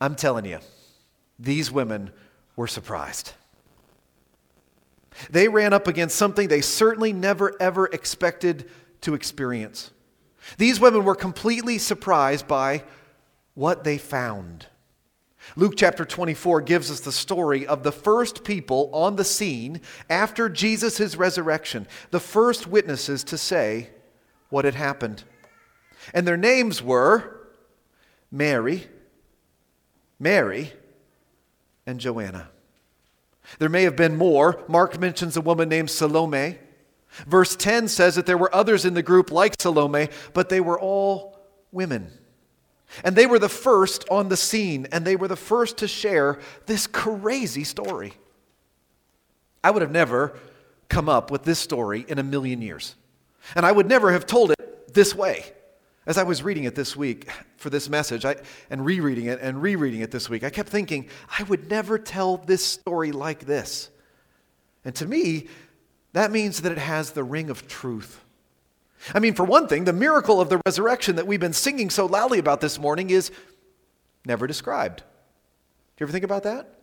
I'm telling you, these women were surprised. They ran up against something they certainly never ever expected to experience. These women were completely surprised by what they found. Luke chapter 24 gives us the story of the first people on the scene after Jesus' resurrection, the first witnesses to say what had happened. And their names were Mary, Mary, and Joanna. There may have been more. Mark mentions a woman named Salome. Verse 10 says that there were others in the group like Salome, but they were all women. And they were the first on the scene, and they were the first to share this crazy story. I would have never come up with this story in a million years. And I would never have told it this way. As I was reading it this week for this message I, and rereading it and rereading it this week, I kept thinking, I would never tell this story like this. And to me, that means that it has the ring of truth. I mean, for one thing, the miracle of the resurrection that we've been singing so loudly about this morning is never described. Do you ever think about that?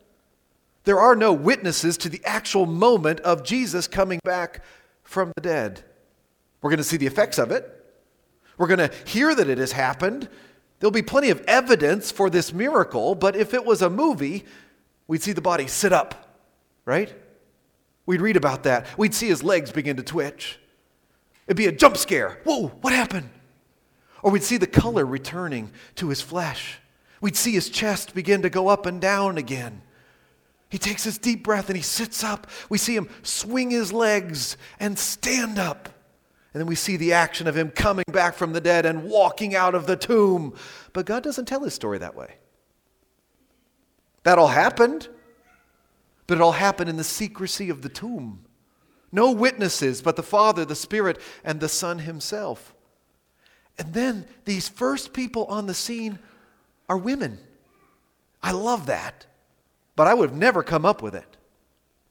There are no witnesses to the actual moment of Jesus coming back from the dead. We're going to see the effects of it. We're going to hear that it has happened. There'll be plenty of evidence for this miracle, but if it was a movie, we'd see the body sit up, right? We'd read about that. We'd see his legs begin to twitch. It'd be a jump scare. Whoa, what happened? Or we'd see the color returning to his flesh. We'd see his chest begin to go up and down again. He takes his deep breath and he sits up. We see him swing his legs and stand up. And then we see the action of him coming back from the dead and walking out of the tomb. But God doesn't tell his story that way. That all happened, but it all happened in the secrecy of the tomb. No witnesses but the Father, the Spirit, and the Son himself. And then these first people on the scene are women. I love that. But I would have never come up with it.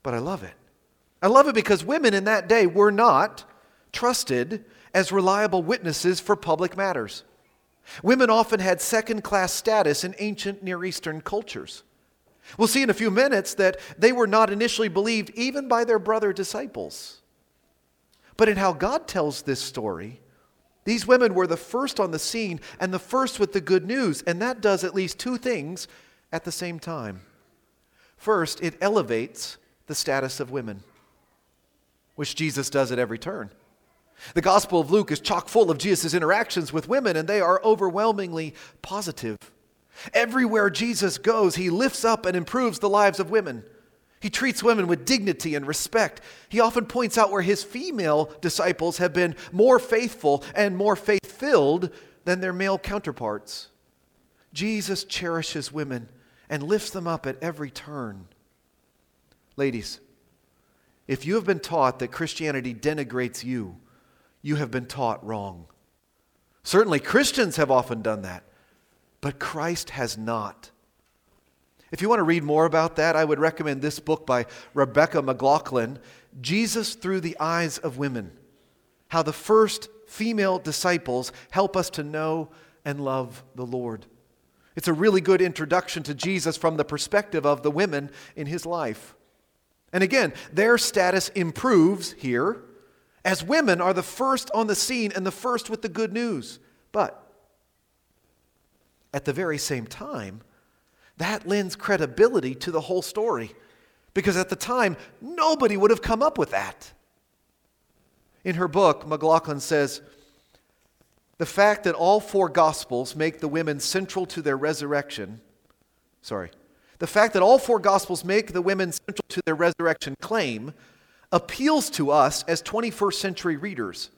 But I love it. I love it because women in that day were not trusted as reliable witnesses for public matters. Women often had second class status in ancient Near Eastern cultures. We'll see in a few minutes that they were not initially believed even by their brother disciples. But in how God tells this story, these women were the first on the scene and the first with the good news, and that does at least two things at the same time. First, it elevates the status of women, which Jesus does at every turn. The Gospel of Luke is chock full of Jesus' interactions with women, and they are overwhelmingly positive. Everywhere Jesus goes, he lifts up and improves the lives of women. He treats women with dignity and respect. He often points out where his female disciples have been more faithful and more faith filled than their male counterparts. Jesus cherishes women and lifts them up at every turn. Ladies, if you have been taught that Christianity denigrates you, you have been taught wrong. Certainly, Christians have often done that but Christ has not. If you want to read more about that, I would recommend this book by Rebecca McLaughlin, Jesus Through the Eyes of Women How the First Female Disciples Help Us to Know and Love the Lord. It's a really good introduction to Jesus from the perspective of the women in his life. And again, their status improves here as women are the first on the scene and the first with the good news. But at the very same time, that lends credibility to the whole story. Because at the time, nobody would have come up with that. In her book, McLaughlin says the fact that all four Gospels make the women central to their resurrection, sorry, the fact that all four Gospels make the women central to their resurrection claim appeals to us as 21st century readers,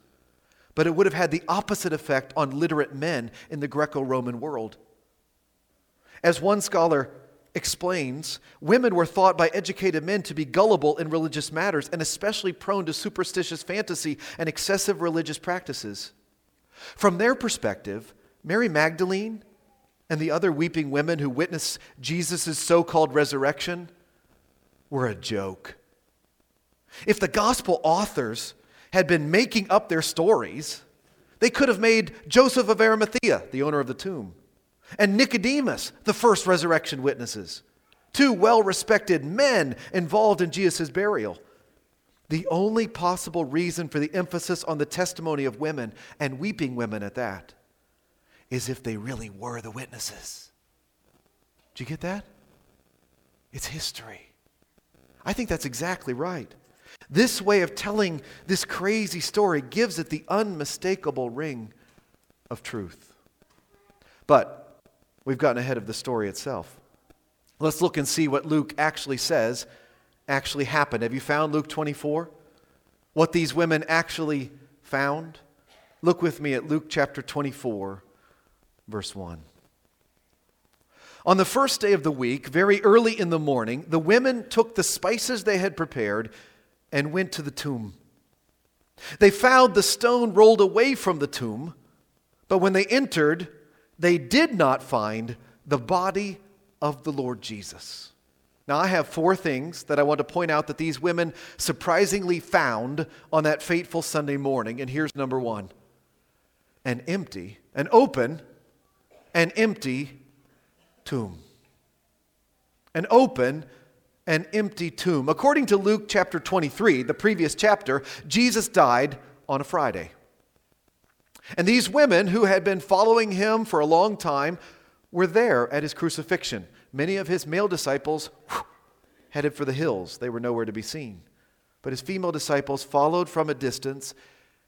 but it would have had the opposite effect on literate men in the Greco Roman world. As one scholar explains, women were thought by educated men to be gullible in religious matters and especially prone to superstitious fantasy and excessive religious practices. From their perspective, Mary Magdalene and the other weeping women who witnessed Jesus' so called resurrection were a joke. If the gospel authors had been making up their stories, they could have made Joseph of Arimathea the owner of the tomb and Nicodemus, the first resurrection witnesses. Two well respected men involved in Jesus' burial. The only possible reason for the emphasis on the testimony of women, and weeping women at that, is if they really were the witnesses. Do you get that? It's history. I think that's exactly right. This way of telling this crazy story gives it the unmistakable ring of truth. But we've gotten ahead of the story itself. Let's look and see what Luke actually says actually happened. Have you found Luke 24? What these women actually found? Look with me at Luke chapter 24, verse 1. On the first day of the week, very early in the morning, the women took the spices they had prepared and went to the tomb. They found the stone rolled away from the tomb, but when they entered, they did not find the body of the Lord Jesus. Now, I have four things that I want to point out that these women surprisingly found on that fateful Sunday morning. And here's number one an empty, an open, an empty tomb. An open, an empty tomb. According to Luke chapter 23, the previous chapter, Jesus died on a Friday. And these women who had been following him for a long time were there at his crucifixion. Many of his male disciples whew, headed for the hills. They were nowhere to be seen. But his female disciples followed from a distance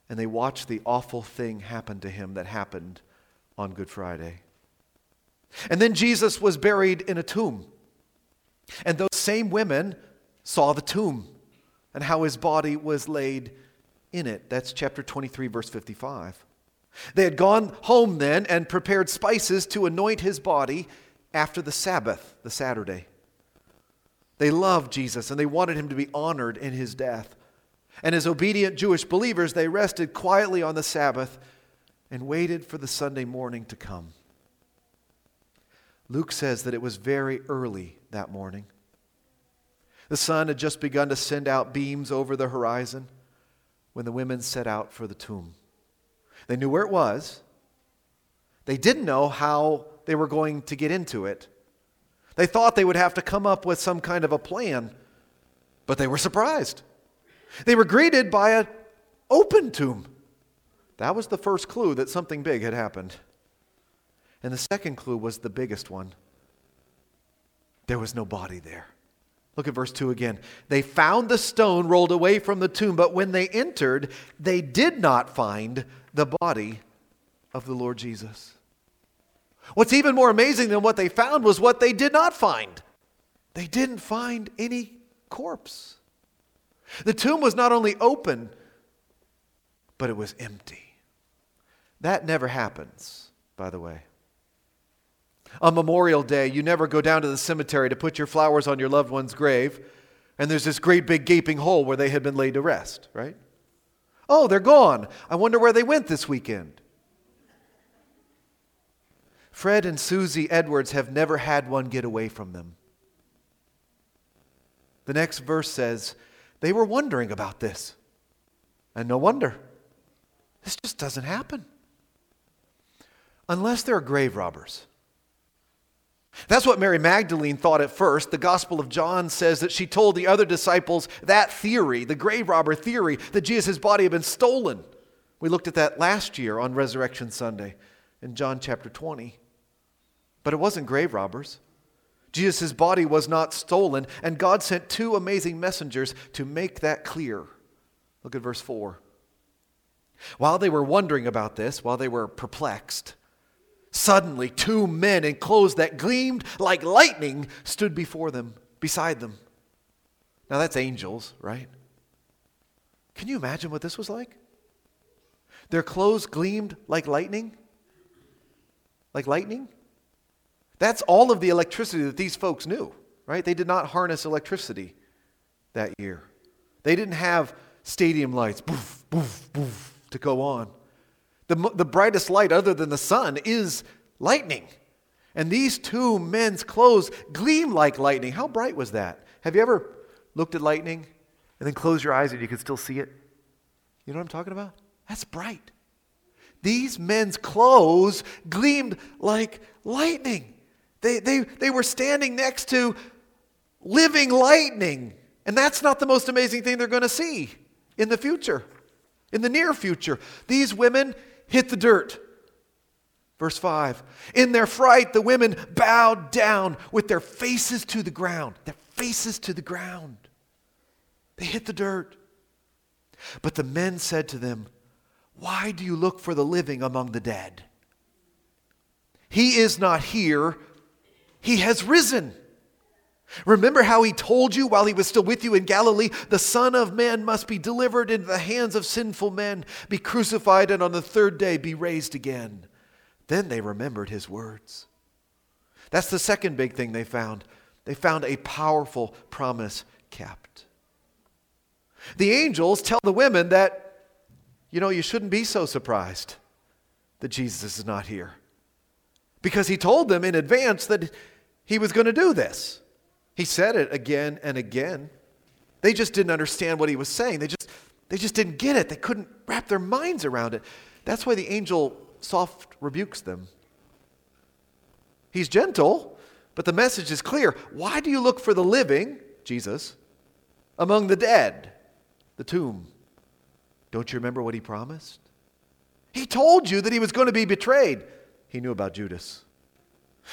and they watched the awful thing happen to him that happened on Good Friday. And then Jesus was buried in a tomb. And those same women saw the tomb and how his body was laid in it. That's chapter 23, verse 55. They had gone home then and prepared spices to anoint his body after the Sabbath, the Saturday. They loved Jesus and they wanted him to be honored in his death. And as obedient Jewish believers, they rested quietly on the Sabbath and waited for the Sunday morning to come. Luke says that it was very early that morning. The sun had just begun to send out beams over the horizon when the women set out for the tomb. They knew where it was. They didn't know how they were going to get into it. They thought they would have to come up with some kind of a plan, but they were surprised. They were greeted by an open tomb. That was the first clue that something big had happened. And the second clue was the biggest one there was no body there. Look at verse 2 again. They found the stone rolled away from the tomb, but when they entered, they did not find the body of the Lord Jesus. What's even more amazing than what they found was what they did not find. They didn't find any corpse. The tomb was not only open, but it was empty. That never happens, by the way. On Memorial Day, you never go down to the cemetery to put your flowers on your loved one's grave, and there's this great big gaping hole where they had been laid to rest, right? Oh, they're gone. I wonder where they went this weekend. Fred and Susie Edwards have never had one get away from them. The next verse says, they were wondering about this. And no wonder. This just doesn't happen. Unless there are grave robbers. That's what Mary Magdalene thought at first. The Gospel of John says that she told the other disciples that theory, the grave robber theory, that Jesus' body had been stolen. We looked at that last year on Resurrection Sunday in John chapter 20. But it wasn't grave robbers. Jesus' body was not stolen, and God sent two amazing messengers to make that clear. Look at verse 4. While they were wondering about this, while they were perplexed, Suddenly, two men in clothes that gleamed like lightning stood before them, beside them. Now, that's angels, right? Can you imagine what this was like? Their clothes gleamed like lightning? Like lightning? That's all of the electricity that these folks knew, right? They did not harness electricity that year. They didn't have stadium lights, boof, boof, boof, to go on. The, the brightest light, other than the sun, is lightning. And these two men's clothes gleam like lightning. How bright was that? Have you ever looked at lightning and then close your eyes and you can still see it? You know what I'm talking about? That's bright. These men's clothes gleamed like lightning. They, they, they were standing next to living lightning. And that's not the most amazing thing they're going to see in the future, in the near future. These women hit the dirt. Verse 5 In their fright, the women bowed down with their faces to the ground. Their faces to the ground. They hit the dirt. But the men said to them, Why do you look for the living among the dead? He is not here, he has risen. Remember how he told you while he was still with you in Galilee, the Son of Man must be delivered into the hands of sinful men, be crucified, and on the third day be raised again. Then they remembered his words. That's the second big thing they found. They found a powerful promise kept. The angels tell the women that, you know, you shouldn't be so surprised that Jesus is not here. Because he told them in advance that he was going to do this. He said it again and again. They just didn't understand what he was saying. They just, they just didn't get it. They couldn't wrap their minds around it. That's why the angel soft rebukes them. He's gentle, but the message is clear. Why do you look for the living, Jesus, among the dead, the tomb? Don't you remember what he promised? He told you that he was going to be betrayed. He knew about Judas.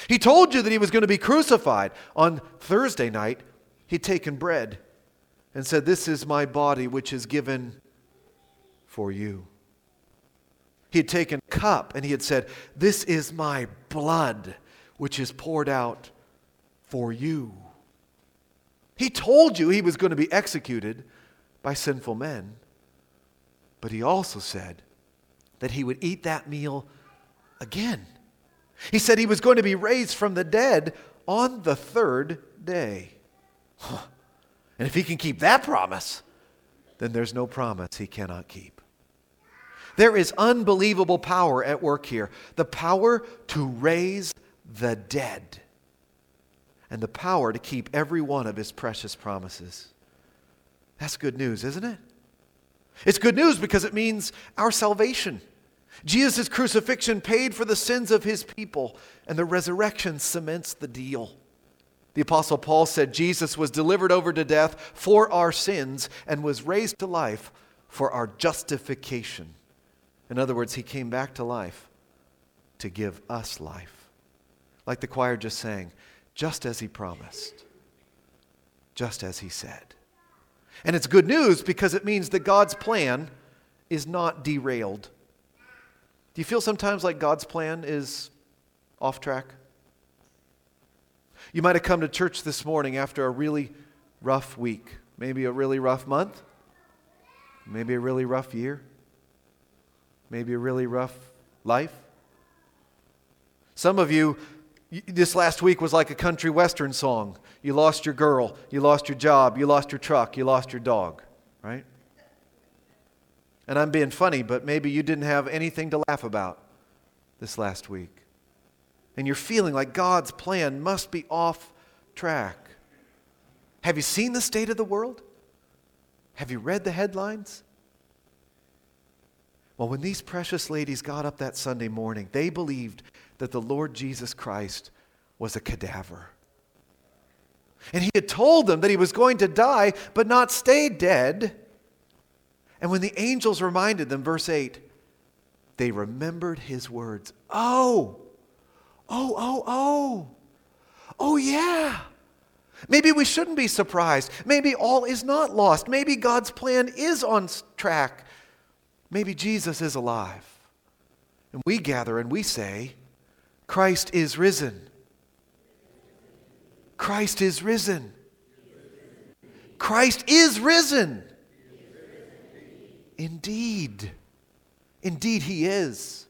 He told you that he was going to be crucified. On Thursday night, he'd taken bread and said, This is my body, which is given for you. He had taken a cup and he had said, This is my blood, which is poured out for you. He told you he was going to be executed by sinful men, but he also said that he would eat that meal again. He said he was going to be raised from the dead on the third day. And if he can keep that promise, then there's no promise he cannot keep. There is unbelievable power at work here the power to raise the dead, and the power to keep every one of his precious promises. That's good news, isn't it? It's good news because it means our salvation. Jesus' crucifixion paid for the sins of his people, and the resurrection cements the deal. The Apostle Paul said Jesus was delivered over to death for our sins and was raised to life for our justification. In other words, he came back to life to give us life. Like the choir just sang, just as he promised, just as he said. And it's good news because it means that God's plan is not derailed. Do you feel sometimes like God's plan is off track? You might have come to church this morning after a really rough week, maybe a really rough month, maybe a really rough year maybe a really rough life. Some of you, this last week was like a country western song. You lost your girl, you lost your job, you lost your truck, you lost your dog, right? And I'm being funny, but maybe you didn't have anything to laugh about this last week. And you're feeling like God's plan must be off track. Have you seen the state of the world? Have you read the headlines? Well, when these precious ladies got up that Sunday morning, they believed that the Lord Jesus Christ was a cadaver. And he had told them that he was going to die, but not stay dead. And when the angels reminded them, verse 8, they remembered his words. Oh, oh, oh, oh, oh, yeah. Maybe we shouldn't be surprised. Maybe all is not lost. Maybe God's plan is on track. Maybe Jesus is alive. And we gather and we say, Christ is risen. Christ is risen. Christ is risen. Indeed. Indeed, he is.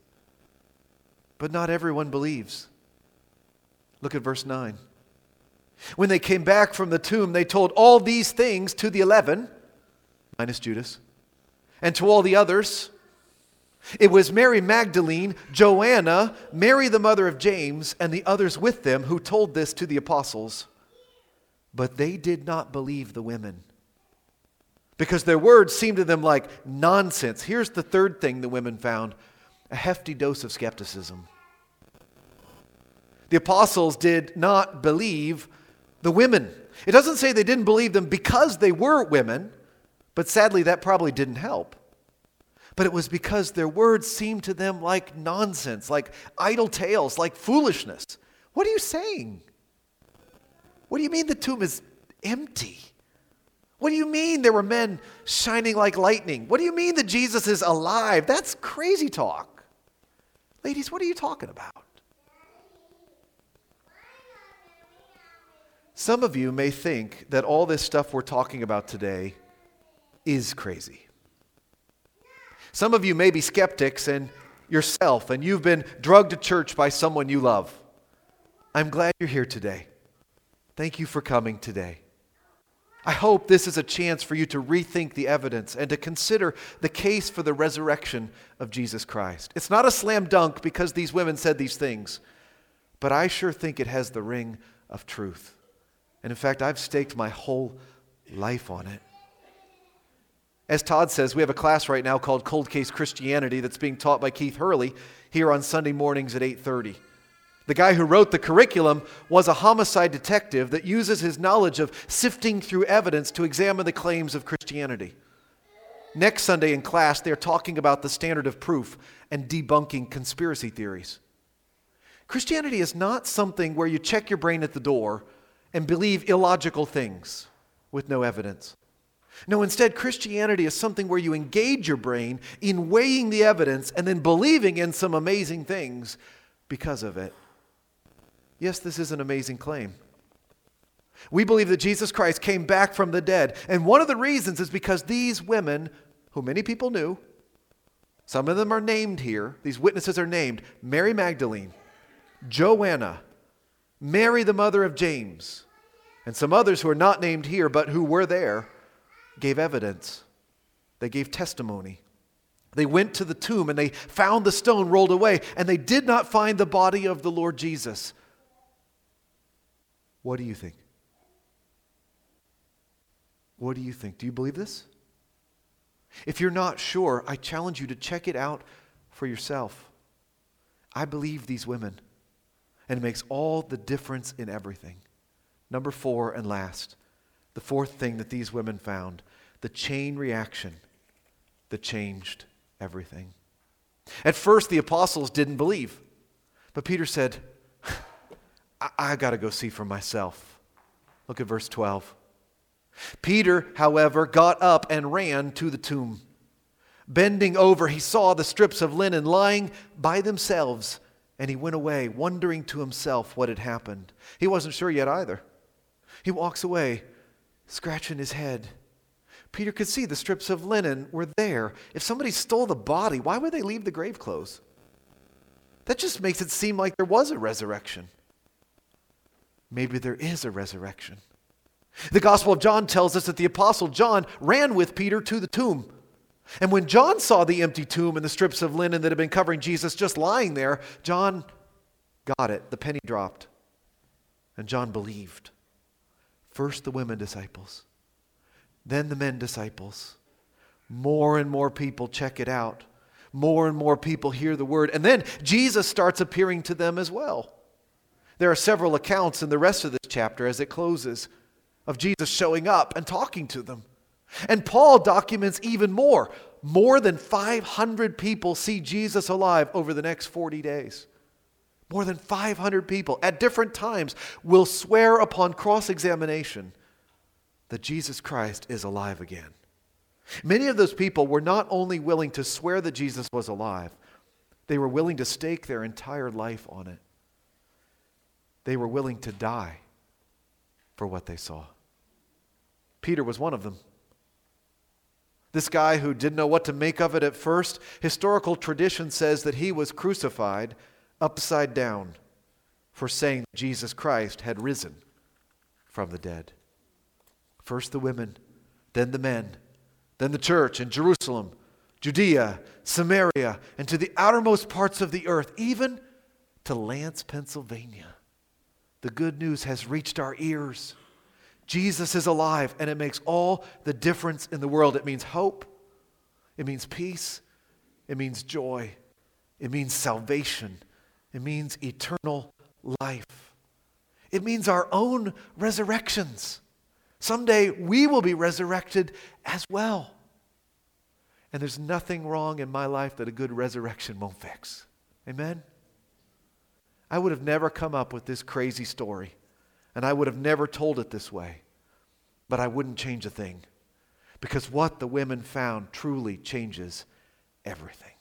But not everyone believes. Look at verse 9. When they came back from the tomb, they told all these things to the eleven, minus Judas and to all the others. It was Mary Magdalene, Joanna, Mary the mother of James, and the others with them who told this to the apostles. But they did not believe the women because their words seemed to them like nonsense. Here's the third thing the women found a hefty dose of skepticism. The apostles did not believe the women. It doesn't say they didn't believe them because they were women, but sadly, that probably didn't help. But it was because their words seemed to them like nonsense, like idle tales, like foolishness. What are you saying? What do you mean the tomb is empty? What do you mean there were men shining like lightning? What do you mean that Jesus is alive? That's crazy talk. Ladies, what are you talking about? Some of you may think that all this stuff we're talking about today is crazy. Some of you may be skeptics and yourself, and you've been drugged to church by someone you love. I'm glad you're here today. Thank you for coming today. I hope this is a chance for you to rethink the evidence and to consider the case for the resurrection of Jesus Christ. It's not a slam dunk because these women said these things, but I sure think it has the ring of truth. And in fact, I've staked my whole life on it. As Todd says, we have a class right now called Cold Case Christianity that's being taught by Keith Hurley here on Sunday mornings at 8:30. The guy who wrote the curriculum was a homicide detective that uses his knowledge of sifting through evidence to examine the claims of Christianity. Next Sunday in class, they're talking about the standard of proof and debunking conspiracy theories. Christianity is not something where you check your brain at the door and believe illogical things with no evidence. No, instead, Christianity is something where you engage your brain in weighing the evidence and then believing in some amazing things because of it. Yes, this is an amazing claim. We believe that Jesus Christ came back from the dead. And one of the reasons is because these women, who many people knew, some of them are named here, these witnesses are named Mary Magdalene, Joanna, Mary, the mother of James, and some others who are not named here but who were there, gave evidence. They gave testimony. They went to the tomb and they found the stone rolled away, and they did not find the body of the Lord Jesus. What do you think? What do you think? Do you believe this? If you're not sure, I challenge you to check it out for yourself. I believe these women, and it makes all the difference in everything. Number four, and last, the fourth thing that these women found the chain reaction that changed everything. At first, the apostles didn't believe, but Peter said, I, I got to go see for myself. Look at verse 12. Peter, however, got up and ran to the tomb. Bending over, he saw the strips of linen lying by themselves, and he went away, wondering to himself what had happened. He wasn't sure yet either. He walks away, scratching his head. Peter could see the strips of linen were there. If somebody stole the body, why would they leave the grave clothes? That just makes it seem like there was a resurrection. Maybe there is a resurrection. The Gospel of John tells us that the Apostle John ran with Peter to the tomb. And when John saw the empty tomb and the strips of linen that had been covering Jesus just lying there, John got it. The penny dropped. And John believed. First, the women disciples, then the men disciples. More and more people check it out. More and more people hear the word. And then Jesus starts appearing to them as well. There are several accounts in the rest of this chapter as it closes of Jesus showing up and talking to them. And Paul documents even more. More than 500 people see Jesus alive over the next 40 days. More than 500 people at different times will swear upon cross examination that Jesus Christ is alive again. Many of those people were not only willing to swear that Jesus was alive, they were willing to stake their entire life on it. They were willing to die for what they saw. Peter was one of them. This guy who didn't know what to make of it at first, historical tradition says that he was crucified upside down for saying Jesus Christ had risen from the dead. First the women, then the men, then the church in Jerusalem, Judea, Samaria, and to the outermost parts of the earth, even to Lanse, Pennsylvania. The good news has reached our ears. Jesus is alive, and it makes all the difference in the world. It means hope, it means peace, it means joy. It means salvation. It means eternal life. It means our own resurrections. Someday we will be resurrected as well. And there's nothing wrong in my life that a good resurrection won't fix. Amen? I would have never come up with this crazy story, and I would have never told it this way, but I wouldn't change a thing. Because what the women found truly changes everything.